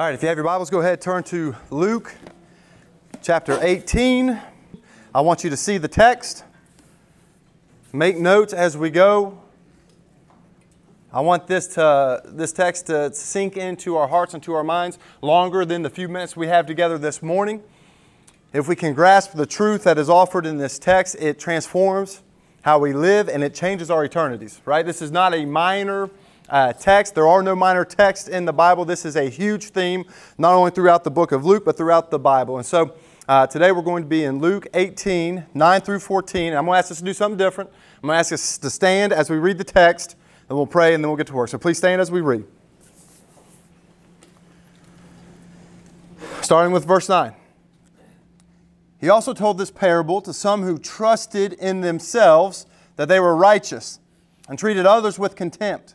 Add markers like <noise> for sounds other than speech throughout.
All right, if you have your Bibles, go ahead turn to Luke chapter 18. I want you to see the text. Make notes as we go. I want this, to, this text to sink into our hearts and to our minds longer than the few minutes we have together this morning. If we can grasp the truth that is offered in this text, it transforms how we live and it changes our eternities, right? This is not a minor uh, text. There are no minor texts in the Bible. This is a huge theme, not only throughout the book of Luke, but throughout the Bible. And so uh, today we're going to be in Luke 18, 9 through 14. And I'm going to ask us to do something different. I'm going to ask us to stand as we read the text, and we'll pray, and then we'll get to work. So please stand as we read. Starting with verse 9. He also told this parable to some who trusted in themselves that they were righteous and treated others with contempt.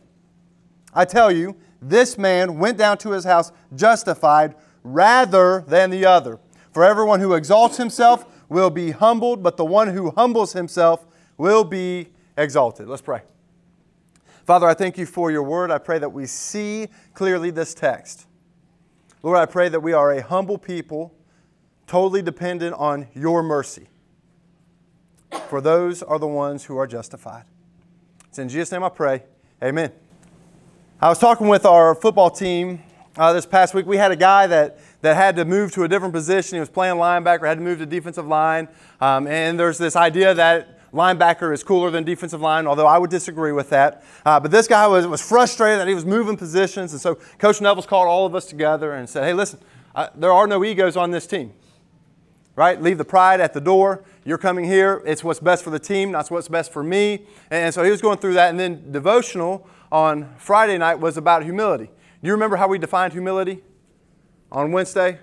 I tell you, this man went down to his house justified rather than the other. For everyone who exalts himself will be humbled, but the one who humbles himself will be exalted. Let's pray. Father, I thank you for your word. I pray that we see clearly this text. Lord, I pray that we are a humble people, totally dependent on your mercy. For those are the ones who are justified. It's in Jesus' name I pray. Amen. I was talking with our football team uh, this past week. We had a guy that, that had to move to a different position. He was playing linebacker, had to move to defensive line. Um, and there's this idea that linebacker is cooler than defensive line, although I would disagree with that. Uh, but this guy was, was frustrated that he was moving positions. And so Coach Neville's called all of us together and said, hey, listen, uh, there are no egos on this team. Right? Leave the pride at the door. You're coming here. It's what's best for the team, not what's best for me. And so he was going through that. And then devotional on Friday night was about humility. Do you remember how we defined humility on Wednesday?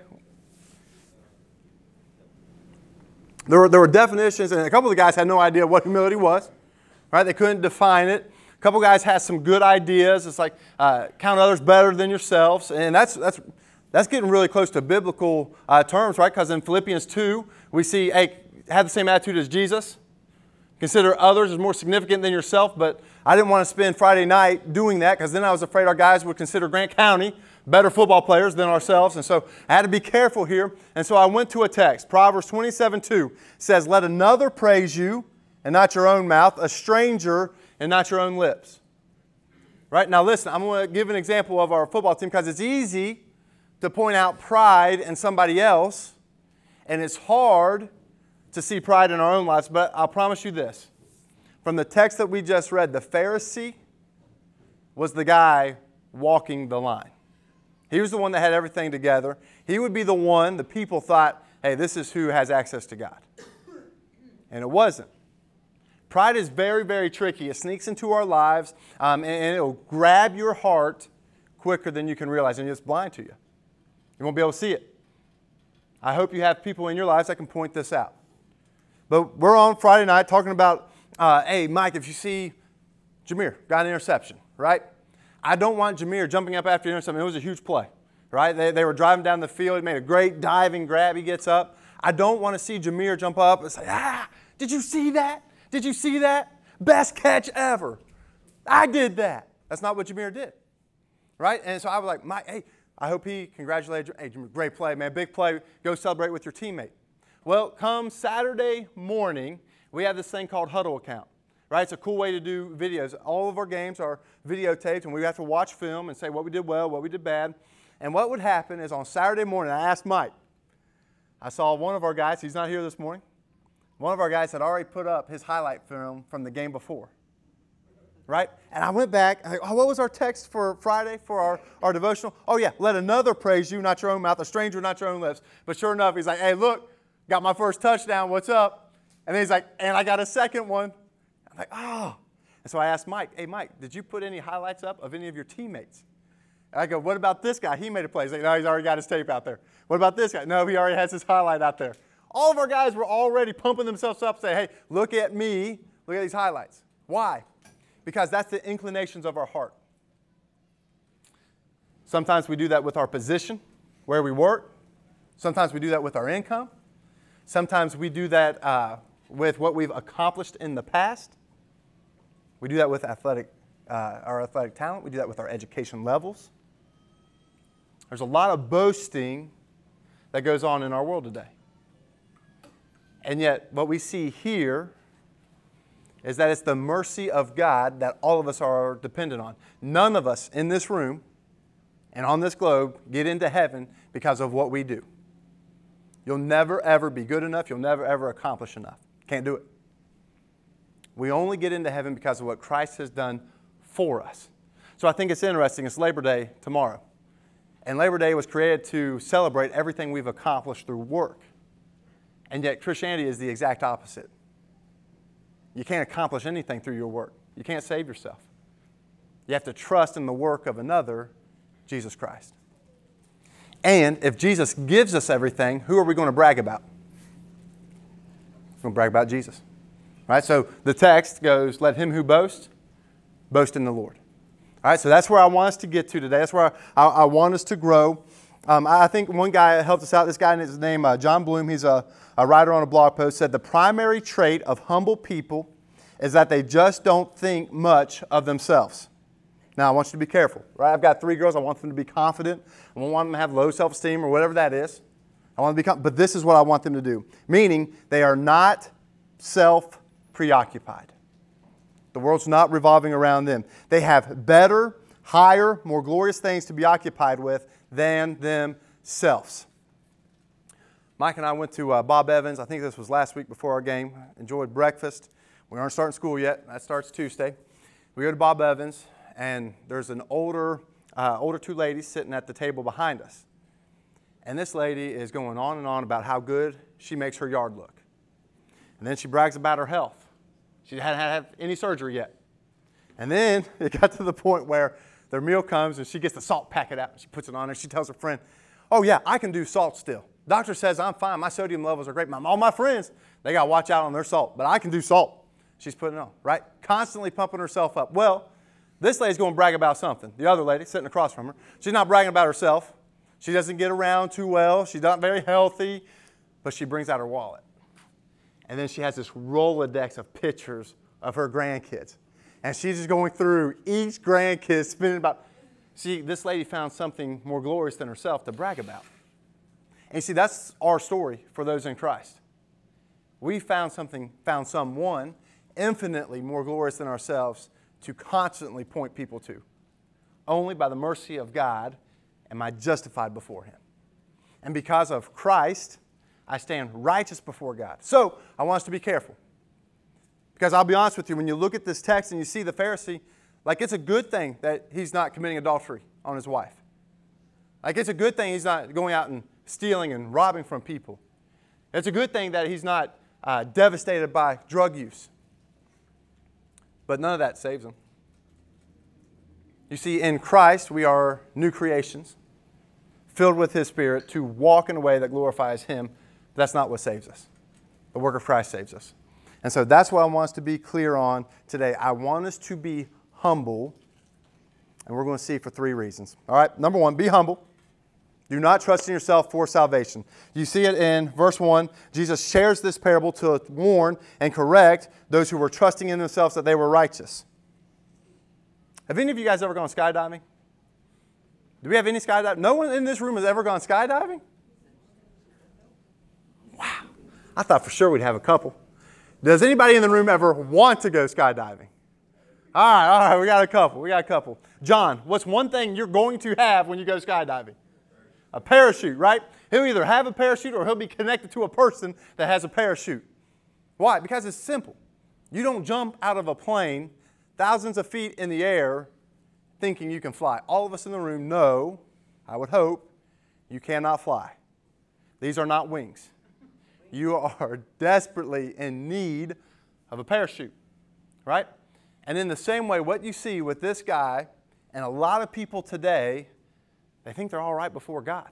There were, there were definitions, and a couple of the guys had no idea what humility was. Right? They couldn't define it. A couple guys had some good ideas. It's like uh, count others better than yourselves, and that's that's that's getting really close to biblical uh, terms, right? Because in Philippians two, we see, hey, have the same attitude as Jesus. Consider others as more significant than yourself, but I didn't want to spend Friday night doing that because then I was afraid our guys would consider Grant County better football players than ourselves. And so I had to be careful here. And so I went to a text. Proverbs 27 2 says, Let another praise you and not your own mouth, a stranger and not your own lips. Right? Now, listen, I'm going to give an example of our football team because it's easy to point out pride in somebody else, and it's hard to see pride in our own lives, but I'll promise you this. From the text that we just read, the Pharisee was the guy walking the line. He was the one that had everything together. He would be the one the people thought, hey, this is who has access to God. And it wasn't. Pride is very, very tricky. It sneaks into our lives um, and, and it'll grab your heart quicker than you can realize, and it's blind to you. You won't be able to see it. I hope you have people in your lives that can point this out. But we're on Friday night talking about, uh, hey, Mike, if you see Jameer got an interception, right? I don't want Jameer jumping up after the interception. It was a huge play, right? They, they were driving down the field. He made a great diving grab. He gets up. I don't want to see Jameer jump up and say, ah, did you see that? Did you see that? Best catch ever. I did that. That's not what Jameer did, right? And so I was like, Mike, hey, I hope he congratulated you. Hey, great play, man. Big play. Go celebrate with your teammate. Well, come Saturday morning, we have this thing called Hudl account. Right? It's a cool way to do videos. All of our games are videotaped, and we have to watch film and say what we did well, what we did bad. And what would happen is on Saturday morning, I asked Mike. I saw one of our guys, he's not here this morning. One of our guys had already put up his highlight film from the game before. Right? And I went back, I, oh, what was our text for Friday for our, our devotional? Oh, yeah, let another praise you, not your own mouth, a stranger, not your own lips. But sure enough, he's like, hey, look, got my first touchdown. What's up? And then he's like, and I got a second one. I'm like, oh. And so I asked Mike, hey, Mike, did you put any highlights up of any of your teammates? And I go, what about this guy? He made a play. He's like, no, he's already got his tape out there. What about this guy? No, he already has his highlight out there. All of our guys were already pumping themselves up, saying, hey, look at me. Look at these highlights. Why? Because that's the inclinations of our heart. Sometimes we do that with our position, where we work. Sometimes we do that with our income. Sometimes we do that uh, with what we've accomplished in the past. We do that with athletic, uh, our athletic talent. We do that with our education levels. There's a lot of boasting that goes on in our world today. And yet, what we see here is that it's the mercy of God that all of us are dependent on. None of us in this room and on this globe get into heaven because of what we do. You'll never, ever be good enough. You'll never, ever accomplish enough. Can't do it. We only get into heaven because of what Christ has done for us. So I think it's interesting. It's Labor Day tomorrow. And Labor Day was created to celebrate everything we've accomplished through work. And yet, Christianity is the exact opposite. You can't accomplish anything through your work, you can't save yourself. You have to trust in the work of another, Jesus Christ. And if Jesus gives us everything, who are we going to brag about? We're going to brag about Jesus. Right? So the text goes, Let him who boasts, boast in the Lord. All right, so that's where I want us to get to today. That's where I, I, I want us to grow. Um, I think one guy helped us out. This guy, his name uh, Jon Bloom. He's a, a writer on a blog post. Said the primary trait of humble people is that they just don't think much of themselves. Now, I want you to be careful, right? I've got three girls. I want them to be confident. I don't want them to have low self-esteem or whatever that is. I want to be, but this is what I want them to do. Meaning, they are not self-preoccupied. The world's not revolving around them. They have better, higher, more glorious things to be occupied with than themselves. Mike and I went to uh, Bob Evans. I think this was last week before our game. Enjoyed breakfast. We aren't starting school yet. That starts Tuesday. We go to Bob Evans, and there's an older, uh, older two ladies sitting at the table behind us. And this lady is going on and on about how good she makes her yard look. And then she brags about her health. She hadn't had any surgery yet. And then <laughs> it got to the point where their meal comes and she gets the salt packet out. And she puts it on and she tells her friend, Oh, yeah, I can do salt still. Doctor says I'm fine. My sodium levels are great. All my friends, they got to watch out on their salt, but I can do salt. She's putting on, right? Constantly pumping herself up. Well, this lady's going to brag about something. The other lady sitting across from her, she's not bragging about herself. She doesn't get around too well. She's not very healthy, but she brings out her wallet. And then she has this Rolodex of pictures of her grandkids. And she's just going through each grandkid, spending about. See, this lady found something more glorious than herself to brag about. And see, that's our story for those in Christ. We found something, found someone infinitely more glorious than ourselves to constantly point people to. Only by the mercy of God am I justified before Him. And because of Christ, I stand righteous before God. So I want us to be careful. Because I'll be honest with you, when you look at this text and you see the Pharisee, like it's a good thing that he's not committing adultery on his wife. Like it's a good thing he's not going out and stealing and robbing from people. It's a good thing that he's not uh, devastated by drug use. But none of that saves them. You see, in Christ, we are new creations, filled with His Spirit to walk in a way that glorifies Him. But that's not what saves us. The work of Christ saves us. And so that's what I want us to be clear on today. I want us to be humble, and we're going to see for three reasons. All right, number one, be humble. Do not trust in yourself for salvation. You see it in verse 1. Jesus shares this parable to warn and correct those who were trusting in themselves that they were righteous. Have any of you guys ever gone skydiving? Do we have any skydiving? No one in this room has ever gone skydiving? Wow. I thought for sure we'd have a couple. Does anybody in the room ever want to go skydiving? All right, all right, we got a couple. We got a couple. John, what's one thing you're going to have when you go skydiving? A parachute, right? He'll either have a parachute or he'll be connected to a person that has a parachute. Why? Because it's simple. You don't jump out of a plane thousands of feet in the air thinking you can fly. All of us in the room know, I would hope, you cannot fly. These are not wings. You are <laughs> desperately in need of a parachute, right? And in the same way, what you see with this guy and a lot of people today they think they're all right before God.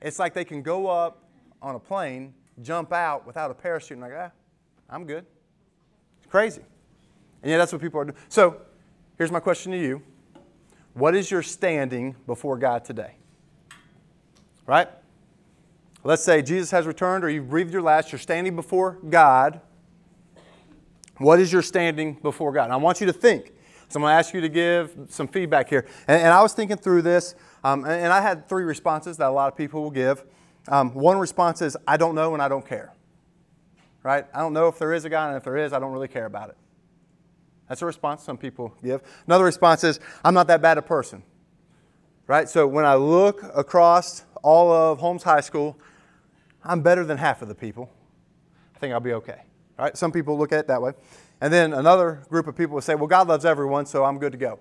It's like they can go up on a plane, jump out without a parachute, and like, ah, I'm good. It's crazy. And yet that's what people are doing. So here's my question to you What is your standing before God today? Right? Let's say Jesus has returned or you've breathed your last, you're standing before God. What is your standing before God? And I want you to think. So I'm going to ask you to give some feedback here. And, and I was thinking through this, um, and, and, I had three responses that a lot of people will give. Um, one response is, I don't know and I don't care. Right? I don't know if there is a God, and if there is, I don't really care about it. That's a response some people give. Another response is, I'm not that bad a person. Right? So when I look across all of Holmes High School, I'm better than half of the people. I think I'll be okay. Right? Some people look at it that way. And then another group of people will say, well, God loves everyone, so I'm good to go.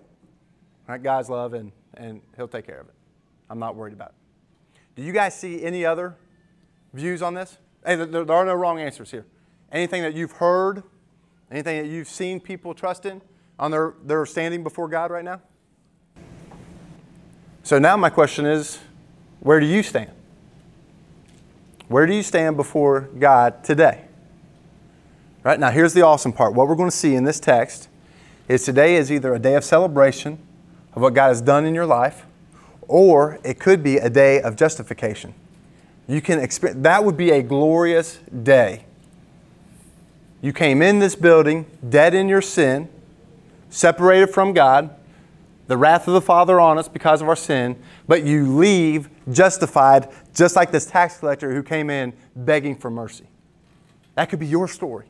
Right? God's love, and, and He'll take care of it. I'm not worried about it. Do you guys see any other views on this? Hey, there, are no wrong answers here. Anything that you've heard, anything that you've seen people trust in on their, their standing before God right now? So now my question is, where do you stand? Where do you stand before God today? Right now, here's the awesome part. What we're going to see in this text is today is either a day of celebration of what God has done in your life, or it could be a day of justification. You can experience that would be a glorious day. You came in this building dead in your sin, separated from God, the wrath of the Father on us because of our sin, but you leave justified, just like this tax collector who came in begging for mercy. That could be your story.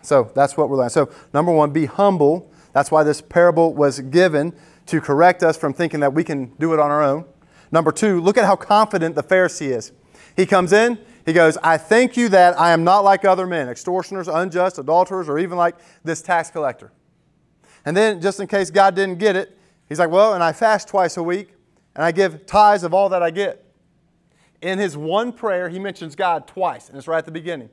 So that's what we're learning. So, number one, be humble. That's why this parable was given to correct us from thinking that we can do it on our own. Number two, look at how confident the Pharisee is. He comes in, he goes, I thank you that I am not like other men, extortioners, unjust, adulterers, or even like this tax collector. And then, just in case God didn't get it, he's like, Well, and I fast twice a week, and I give tithes of all that I get. In his one prayer, he mentions God twice, and it's right at the beginning.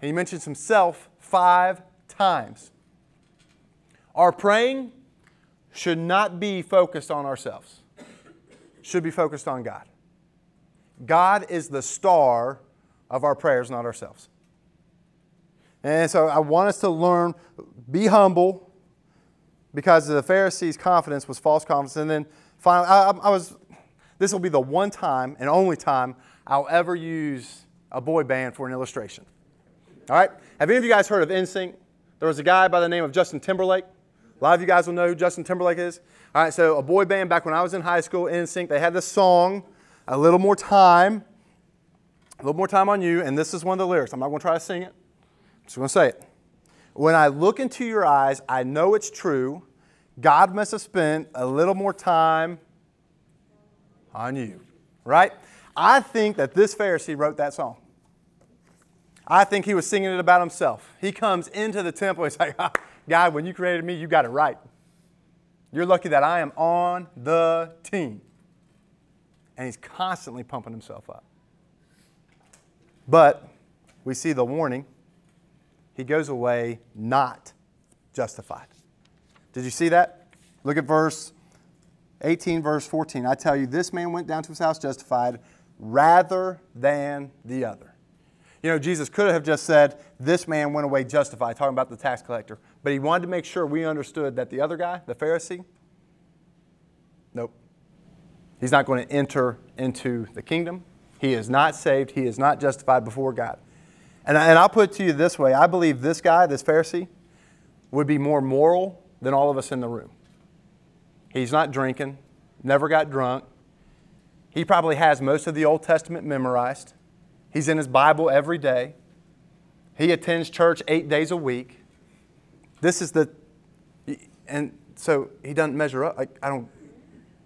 And he mentions himself five times. Our praying should not be focused on ourselves, should be focused on God. God is the star of our prayers, not ourselves. And so I want us to learn, be humble, because the Pharisees' confidence was false confidence. And then finally, I, I was, this will be the one time and only time I'll ever use a boy band for an illustration. All right? Have any of you guys heard of NSYNC? There was a guy by the name of Justin Timberlake. A lot of you guys will know who Justin Timberlake is. All right, so a boy band back when I was in high school, NSYNC, they had this song, A Little More Time, A Little More Time on You, and this is one of the lyrics. I'm not going to try to sing it, I'm just going to say it. When I look into your eyes, I know it's true. God must have spent a little more time on you, right? I think that this Pharisee wrote that song. I think he was singing it about himself. He comes into the temple, he's like, <laughs> ah, God, when you created me, you got it right. You're lucky that I am on the team. And he's constantly pumping himself up. But we see the warning. He goes away not justified. Did you see that? Look at verse 18, verse 14. I tell you, this man went down to his house justified rather than the other. You know, Jesus could have just said, This man went away justified, talking about the tax collector. But he wanted to make sure we understood that the other guy, the Pharisee, nope. He's not going to enter into the kingdom. He is not saved. He is not justified before God. And, I, and I'll put it to you this way I believe this guy, this Pharisee, would be more moral than all of us in the room. He's not drinking, never got drunk. He probably has most of the Old Testament memorized. He's in his Bible every day. He attends church eight days a week. This is the, and so he doesn't measure up. Like, I don't,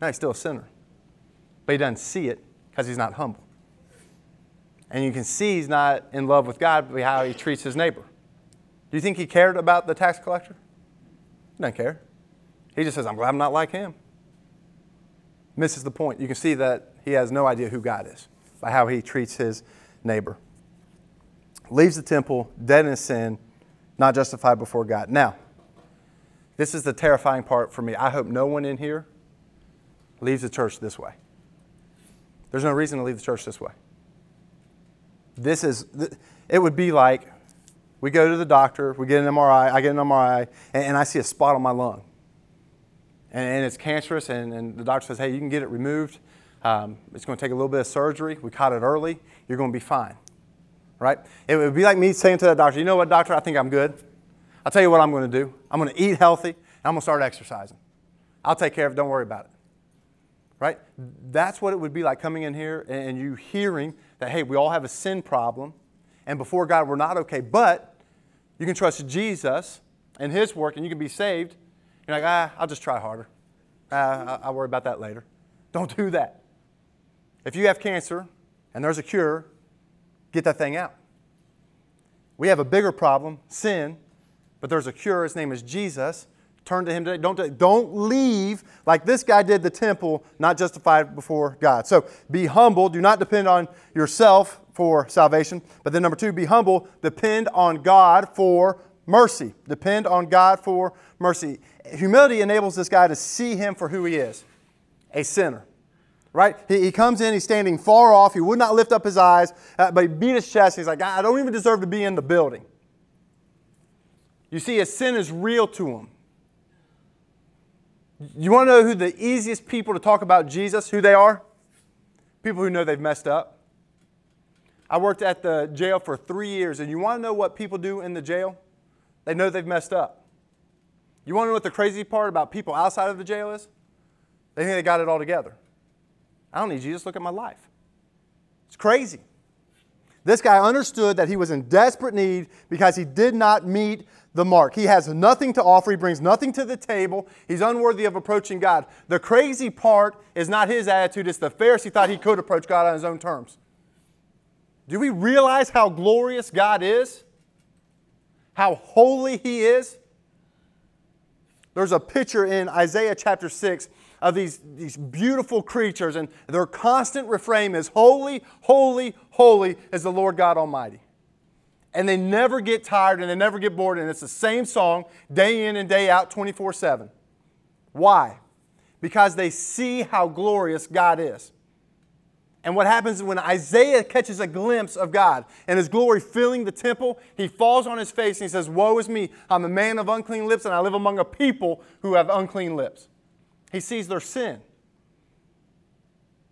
no, he's still a sinner. But he doesn't see it because he's not humble. And you can see he's not in love with God by how he treats his neighbor. Do you think he cared about the tax collector? He doesn't care. He just says, I'm glad I'm not like him. Misses the point. You can see that he has no idea who God is by how he treats his neighbor. Leaves the temple, dead in sin, not justified before God. Now, this is the terrifying part for me. I hope no one in here leaves the church this way. There's no reason to leave the church this way. This is, it would be like we go to the doctor, we get an MRI, I get an MRI, and, and I see a spot on my lung. And, and it's cancerous, and, and, the doctor says, hey, you can get it removed. Um, it's going to take a little bit of surgery. We caught it early. You're going to be fine. Right? It would be like me saying to that doctor, you know what, doctor, I think I'm good. I'll tell you what I'm going to do. I'm going to eat healthy, and I'm going to start exercising. I'll take care of it. Don't worry about it. Right? That's what it would be like coming in here and you hearing that, hey, we all have a sin problem, and before God, we're not okay, but you can trust Jesus and His work, and you can be saved. You're like, ah, I'll just try harder. Ah, I'll worry about that later. Don't do that. If you have cancer and there's a cure, get that thing out. We have a bigger problem, sin, but there's a cure. His name is Jesus. Turn to him today. Don't, don't leave like this guy did the temple, not justified before God. So be humble. Do not depend on yourself for salvation. But then, number two, be humble. Depend on God for mercy. Depend on God for mercy. Humility enables this guy to see him for who he is a sinner. Right? He, he comes in, he's standing far off. He would not lift up his eyes, uh, but he beat his chest. He's like, I don't even deserve to be in the building. You see, his sin is real to him. You want to know who the easiest people to talk about Jesus, who they are? People who know they've messed up. I worked at the jail for three years, and you want to know what people do in the jail? They know they've messed up. You want to know what the crazy part about people outside of the jail is? They think they got it all together. I don't need Jesus. Look at my life. It's crazy. This guy understood that he was in desperate need because he did not meet the mark. He has nothing to offer. He brings nothing to the table. He's unworthy of approaching God. The crazy part is not his attitude, it's the Pharisee thought he could approach God on his own terms. Do we realize how glorious God is? How holy He is? There's a picture in Isaiah chapter 6 of these, these beautiful creatures, and their constant refrain is Holy, holy, holy is the Lord God Almighty and they never get tired and they never get bored, and it's the same song day in and day out, 24 7. Why? Because they see how glorious God is. And what happens is when Isaiah catches a glimpse of God and his glory filling the temple, he falls on his face and he says, Woe is me, I'm a man of unclean lips, and I live among a people who have unclean lips. He sees their sin.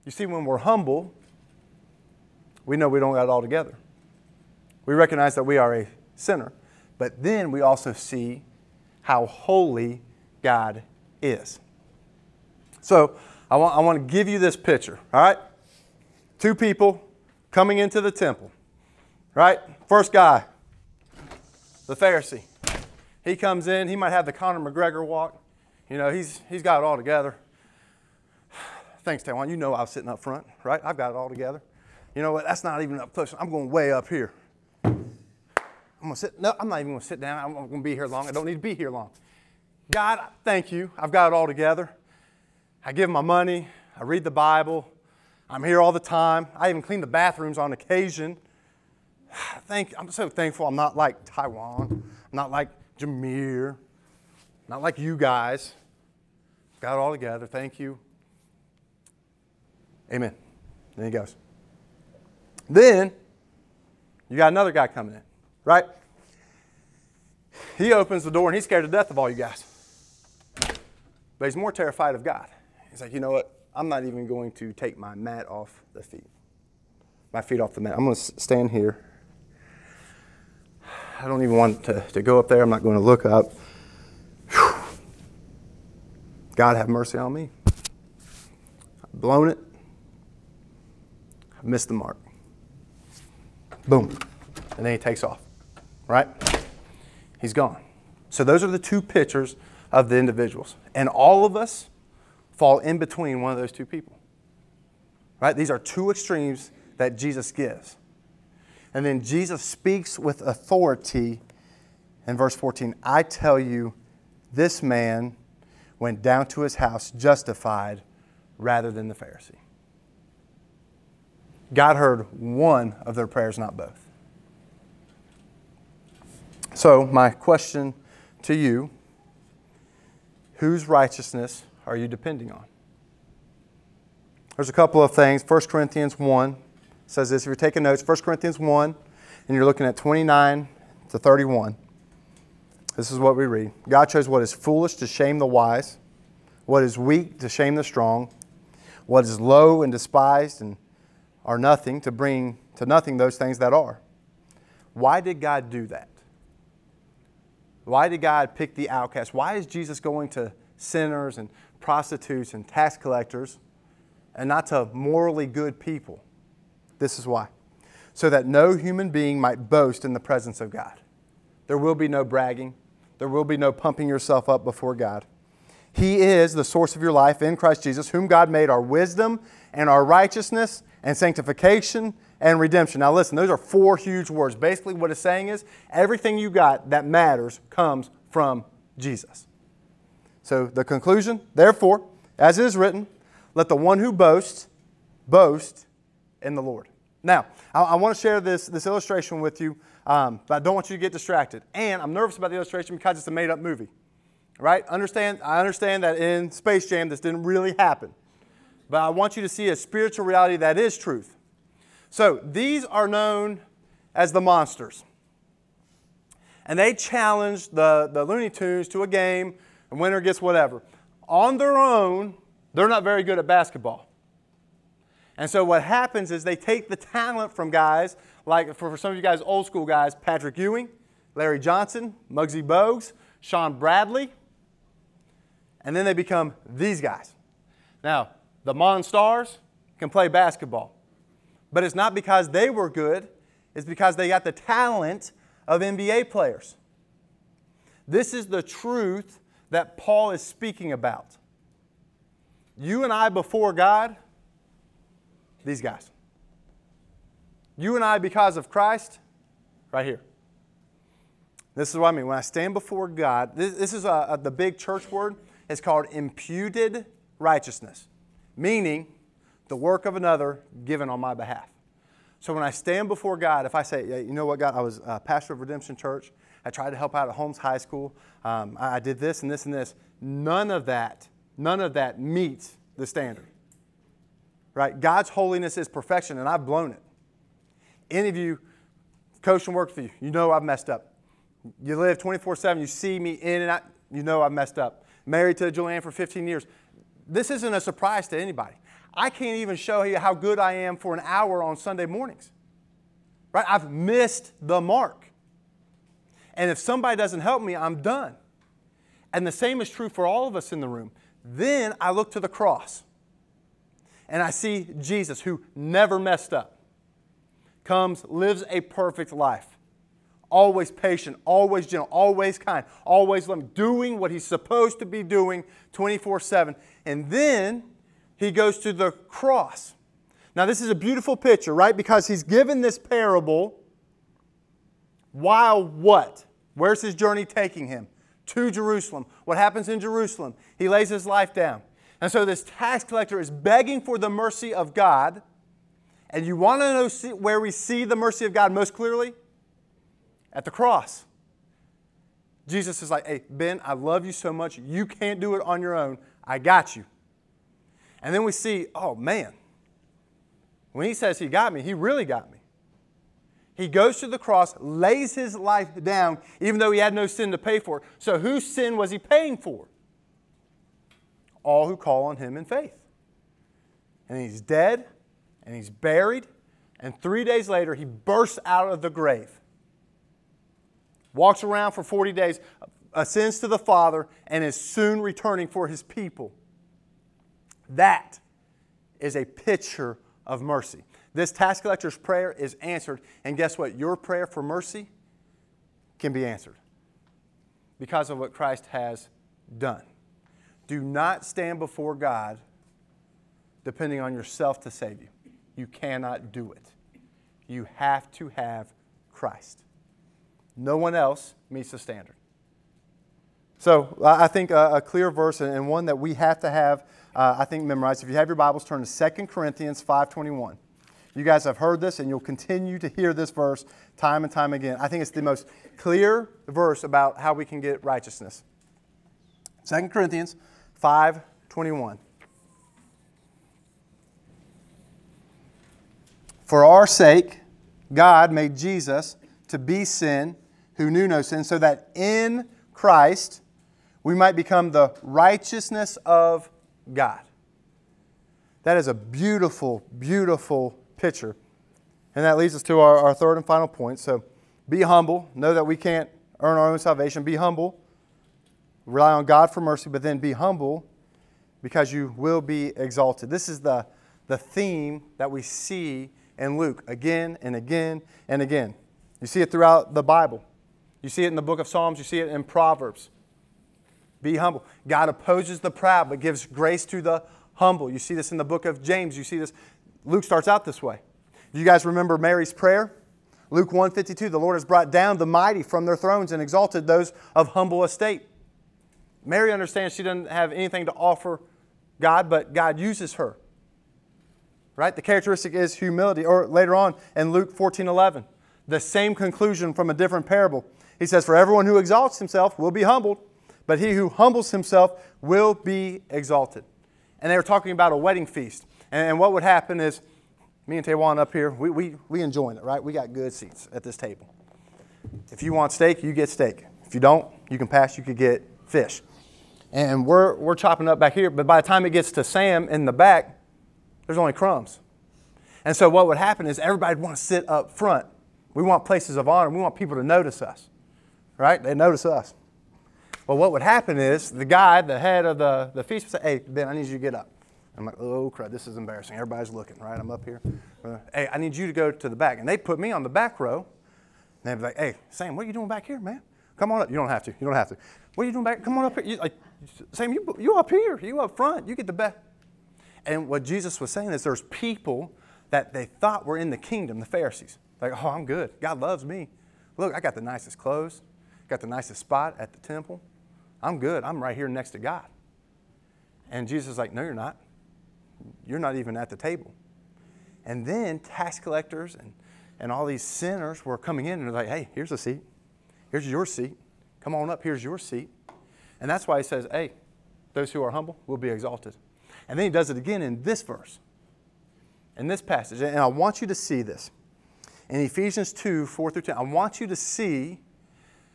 You see, when we're humble, we know we don't got it all together. We recognize that we are a sinner, but then we also see how holy God is. So I want, I want to give you this picture, all right? Two people coming into the temple, right? First guy, the Pharisee. He comes in, he might have the Conor McGregor walk. You know, he's, he's got it all together. <sighs> Thanks, Taiwan. You know I was sitting up front, right? I've got it all together. You know what? That's not even up close. I'm going way up here. I'm to sit. No, I'm not even going to sit down. I'm going to be here long. I don't need to be here long. God, thank you. I've got it all together. I give my money. I read the Bible. I'm here all the time. I even clean the bathrooms on occasion. <sighs> Thank, I'm so thankful I'm not like Taiwan. I'm not like Jameer. Not like you guys. Got all together. Thank you. Amen. Then he goes. Then you got another guy coming in right? He opens the door and he's scared to death of all you guys. But he's more terrified of God. He's like, you know what? I'm not even going to take my mat off the feet. My feet off the mat. I'm going to stand here. I don't even want to, to go up there. I'm not going to look up. God have mercy on me. I've blown it. I've missed the mark. Boom. And then he takes off right? He's gone. So those are the two pictures of the individuals. And all of us fall in between one of those two people. Right? These are two extremes that Jesus gives. And then Jesus speaks with authority in verse 14 I tell you, this man went down to his house justified rather than the Pharisee. God heard one of their prayers, not both. So, my question to you whose righteousness are you depending on? there's a couple of things. 1 Corinthians 1 says this. If you're taking notes, 1 Corinthians 1, and you're looking at 29 to 31. This is what we read God chose what is foolish to shame the wise, what is weak to shame the strong, what is low and despised and are nothing to bring to nothing those things that are. Why did God do that? Why did God pick the outcast? Why is Jesus going to sinners and prostitutes and tax collectors and not to morally good people? This is why. So that no human being might boast in the presence of God. There will be no bragging, there will be no pumping yourself up before God. He is the source of your life in Christ Jesus, whom God made our wisdom and our righteousness and sanctification and redemption. Now, listen, those are four huge words. Basically, what it's saying is everything you got that matters comes from Jesus. So, the conclusion, therefore, as it is written, let the one who boasts boast in the Lord. Now, I, I want to share this, this illustration with you, um, but I don't want you to get distracted. And I'm nervous about the illustration because it's a made up movie. Right? Understand, I understand that in Space Jam this didn't really happen. But I want you to see a spiritual reality that is truth. So these are known as the Monstars. And they challenge the, the Looney Tunes to a game, and winner gets whatever. On their own, they're not very good at basketball. And so what happens is they take the talent from guys, like for, some of you guys, old school guys, Patrick Ewing, Larry Johnson, Muggsy Bogues, Shawn Bradley, and then they become these guys. Now, the Monstars can play basketball. But it's not because they were good, it's because they got the talent of NBA players. This is the truth that Paul is speaking about. You and I before God, these guys. You and I because of Christ, right here. This is what I mean. When I stand before God, this, this is a, a, the big church word. It's called imputed righteousness, meaning the work of another given on my behalf. So when I stand before God, if I say, yeah, you know what, God, I was a pastor of Redemption Church, I tried to help out at Holmes High School, um, I, I did this and this and this, none of that, none of that meets the standard. Right? God's holiness is perfection, and I've blown it. Any of you coach and work with you, you know I've messed up. You live 24 7, you see me in and out, you know I've messed up. Married to Julianne for 15 years. This isn't a surprise to anybody. I can't even show you how good I am for an hour on Sunday mornings. Right? I've missed the mark. And if somebody doesn't help me, I'm done. And the same is true for all of us in the room. Then I look to the cross and I see Jesus, who never messed up, comes, lives a perfect life. Always patient, always gentle, always kind, always loving, doing what he's supposed to be doing 24 7. And then he goes to the cross. Now, this is a beautiful picture, right? Because he's given this parable while what? Where's his journey taking him? To Jerusalem. What happens in Jerusalem? He lays his life down. And so this tax collector is begging for the mercy of God. And you want to know where we see the mercy of God most clearly? At the cross. Jesus is like, hey, Ben, I love you so much. You can't do it on your own. I got you. And then we see, oh man, when he says he got me, he really got me. He goes to the cross, lays his life down, even though he had no sin to pay for. So, whose sin was he paying for? All who call on him in faith. And he's dead, and he's buried, and three days later, he bursts out of the grave. Walks around for 40 days, ascends to the Father, and is soon returning for his people. That is a picture of mercy. This tax collector's prayer is answered, and guess what? Your prayer for mercy can be answered because of what Christ has done. Do not stand before God depending on yourself to save you. You cannot do it. You have to have Christ. No one else meets the standard. So I think a, clear verse and one that we have to have uh, I think, memorized. If you have your Bibles, turn to 2 Corinthians 5.21. You guys have heard this, and you'll continue to hear this verse time and time again. I think it's the most clear verse about how we can get righteousness. 2 Corinthians 5.21. For our sake, God made Jesus to be sin who knew no sin, so that in Christ we might become the righteousness of God. That is a beautiful, beautiful picture. And that leads us to our, our third and final point. So be humble. Know that we can't earn our own salvation. Be humble. Rely on God for mercy, but then be humble because you will be exalted. This is the, the theme that we see in Luke again and again and again. You see it throughout the Bible. You see it in the book of Psalms, you see it in Proverbs. Be humble. God opposes the proud, but gives grace to the humble. You see this in the book of James. You see this. Luke starts out this way. You guys remember Mary's prayer? Luke 152, the Lord has brought down the mighty from their thrones and exalted those of humble estate. Mary understands she doesn't have anything to offer God, but God uses her. Right? The characteristic is humility. Or later on in Luke 14 11, the same conclusion from a different parable. He says, For everyone who exalts himself will be humbled, but he who humbles himself will be exalted. And they were talking about a wedding feast. And, what would happen is, me and Taiwan up here, we, we, we enjoying it, right? We got good seats at this table. If you want steak, you get steak. If you don't, you can pass, you could get fish. And we're, we're chopping up back here, but by the time it gets to Sam in the back, there's only crumbs. And so what would happen is everybody would want to sit up front. We want places of honor. We want people to notice us, right? They notice us. Well, what would happen is the guy, the head of the, the feast, would say, Hey, Ben, I need you to get up. I'm like, Oh, crap, this is embarrassing. Everybody's looking, right? I'm up here. Uh, hey, I need you to go to the back. And they put me on the back row. And they'd be like, Hey, Sam, what are you doing back here, man? Come on up. You don't have to. You don't have to. What are you doing back? Come on up here. You, like, Sam, you, you up here. You up front. You get the back. And what Jesus was saying is there's people that they thought were in the kingdom, the Pharisees. Like, oh, I'm good. God loves me. Look, I got the nicest clothes, got the nicest spot at the temple. I'm good. I'm right here next to God. And Jesus is like, no, you're not. You're not even at the table. And then tax collectors and, and all these sinners were coming in and they're like, hey, here's a seat. Here's your seat. Come on up. Here's your seat. And that's why he says, hey, those who are humble will be exalted. And then he does it again in this verse, in this passage. And I want you to see this. In Ephesians 2 4 through 10, I want you to see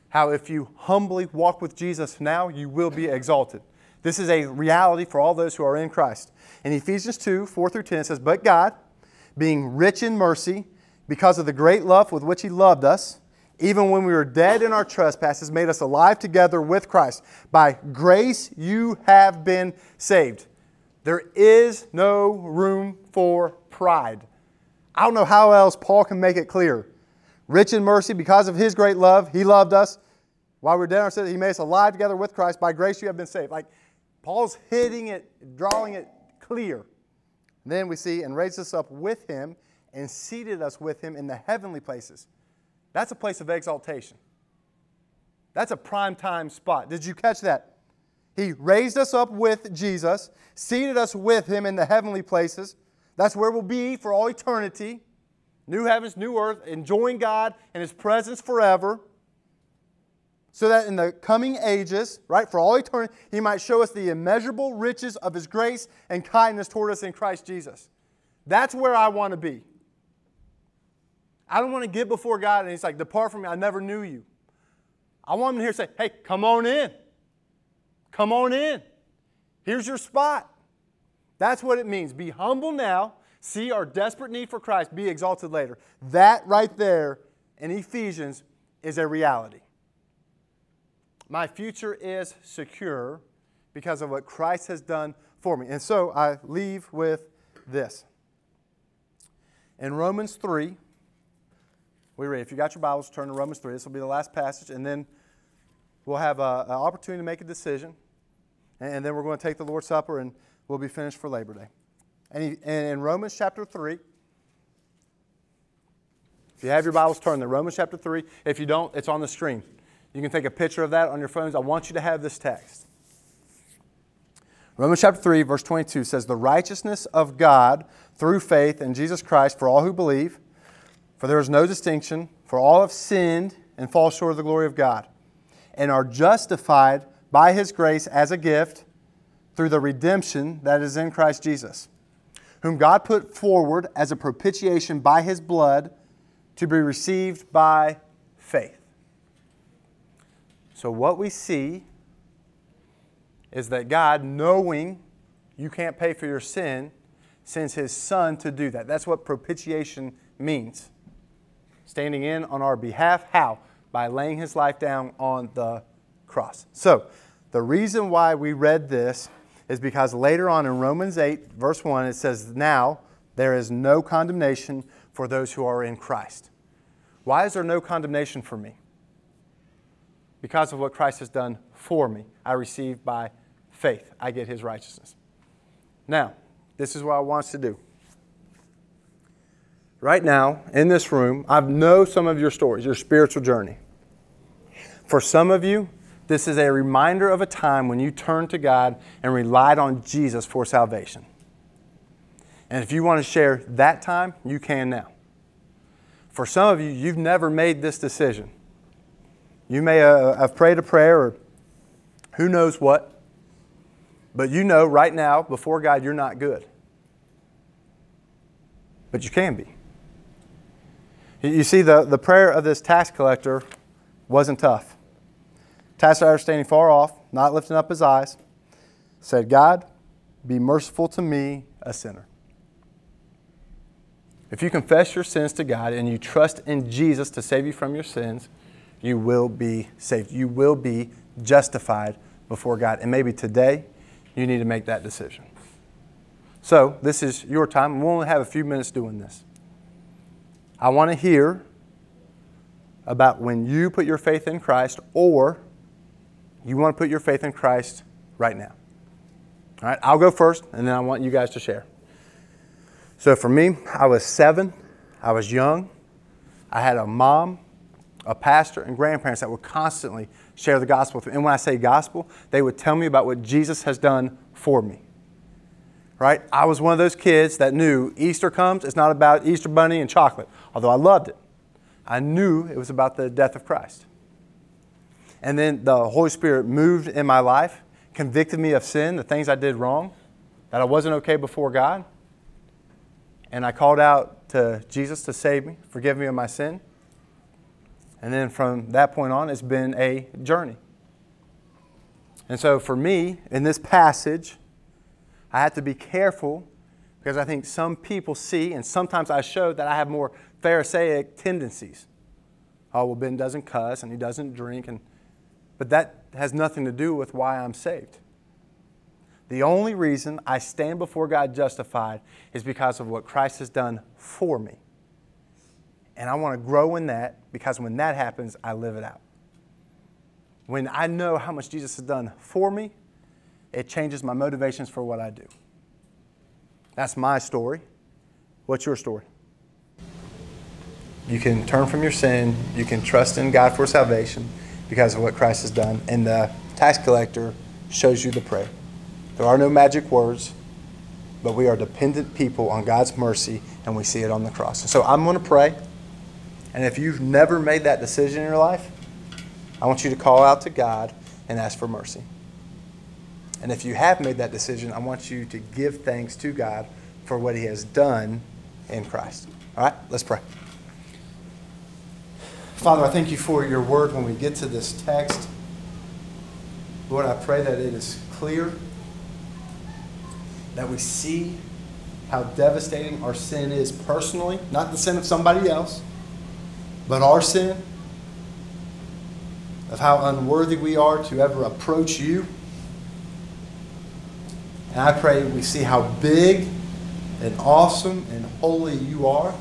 how if you humbly walk with Jesus now, you will be exalted. This is a reality for all those who are in Christ. In Ephesians 2 4 through 10, it says, But God, being rich in mercy, because of the great love with which He loved us, even when we were dead in our trespasses, made us alive together with Christ. By grace you have been saved. There is no room for pride. I don't know how else Paul can make it clear. Rich in mercy, because of his great love, he loved us. While we were dead in our sins, he made us alive together with Christ. By grace you have been saved. Like Paul's hitting it, drawing it clear. And then we see, and raised us up with him and seated us with him in the heavenly places. That's a place of exaltation. That's a prime time spot. Did you catch that? He raised us up with Jesus, seated us with Him in the heavenly places. That's where we'll be for all eternity. New heavens, new earth, enjoying God and His presence forever. So that in the coming ages, right, for all eternity, He might show us the immeasurable riches of His grace and kindness toward us in Christ Jesus. That's where I want to be. I don't want to get before God and He's like, Depart from me, I never knew you. I want Him to hear say, Hey, come on in. Come on in. Here's your spot. That's what it means. Be humble now. See our desperate need for Christ. Be exalted later. That right there in Ephesians is a reality. My future is secure because of what Christ has done for me. And so I leave with this. In Romans 3, we read, if you got your Bibles, turn to Romans 3. This will be the last passage, and then we'll have an opportunity to make a decision and then we're going to take the Lord's Supper and we'll be finished for Labor Day. And, he, and in Romans chapter 3, if you have your Bibles, turned to Romans chapter 3. If you don't, it's on the screen. You can take a picture of that on your phones. I want you to have this text. Romans chapter 3, verse 22 says, The righteousness of God through faith in Jesus Christ for all who believe, for there is no distinction, for all have sinned and fall short of the glory of God, and are justified by His grace as a gift through the redemption that is in Christ Jesus, whom God put forward as a propitiation by his blood to be received by faith. So, what we see is that God, knowing you can't pay for your sin, sends his son to do that. That's what propitiation means. Standing in on our behalf. How? By laying his life down on the cross. So, the reason why we read this is because later on in Romans 8, verse 1, it says, Now there is no condemnation for those who are in Christ. Why is there no condemnation for me? Because of what Christ has done for me. I receive by faith, I get his righteousness. Now, this is what I want us to do. Right now, in this room, I know some of your stories, your spiritual journey. For some of you, this is a reminder of a time when you turned to God and relied on Jesus for salvation. And if you want to share that time, you can now. For some of you, you've never made this decision. You may uh, have prayed a prayer or who knows what, but you know right now, before God, you're not good. But you can be. You see, the, the prayer of this tax collector wasn't tough. Tax standing far off, not lifting up his eyes, said, God, be merciful to me, a sinner. If you confess your sins to God and you trust in Jesus to save you from your sins, you will be saved. You will be justified before God. And maybe today you need to make that decision. So, this is your time. We'll only have a few minutes doing this. I want to hear about when you put your faith in Christ or you want to put your faith in Christ right now. All right, I'll go first and then I want you guys to share. So for me, I was seven, I was young, I had a mom, a pastor, and grandparents that would constantly share the gospel with me. And when I say gospel, they would tell me about what Jesus has done for me. Right? I was one of those kids that knew Easter comes, it's not about Easter bunny and chocolate, although I loved it. I knew it was about the death of Christ. And then the Holy Spirit moved in my life, convicted me of sin, the things I did wrong, that I wasn't okay before God and I called out to Jesus to save me, forgive me of my sin. And then from that point on, it's been a journey. And so for me, in this passage, I have to be careful because I think some people see, and sometimes I show that I have more Pharisaic tendencies. Oh, well, Ben doesn't cuss and he doesn't drink, and, but that has nothing to do with why I'm saved. The only reason I stand before God justified is because of what Christ has done for me. And I want to grow in that because when that happens, I live it out. When I know how much Jesus has done for me, it changes my motivations for what I do. That's my story. What's your story? You can turn from your sin, you can trust in God for salvation because of what Christ has done. And the tax collector shows you the prayer. There are no magic words, but we are dependent people on God's mercy, and we see it on the cross. So I'm going to pray. And if you've never made that decision in your life, I want you to call out to God and ask for mercy. And if you have made that decision, I want you to give thanks to God for what He has done in Christ. All right, let's pray. Father, I thank you for your word when we get to this text. Lord, I pray that it is clear that we see how devastating our sin is personally, not the sin of somebody else, but our sin, of how unworthy we are to ever approach you. And I pray we see how big and awesome and holy you are,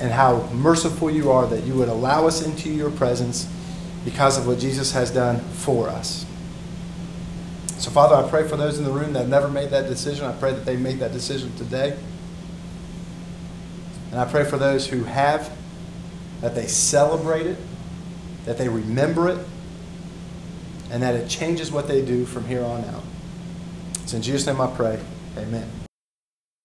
and how merciful you are that you would allow us into your presence because of what Jesus has done for us. So, Father, I pray for those in the room that never made that decision. I pray that they make that decision today. And I pray for those who have, that they celebrate it, that they remember it, and that it changes what they do from here on out. It's in Jesus' name I pray. Amen.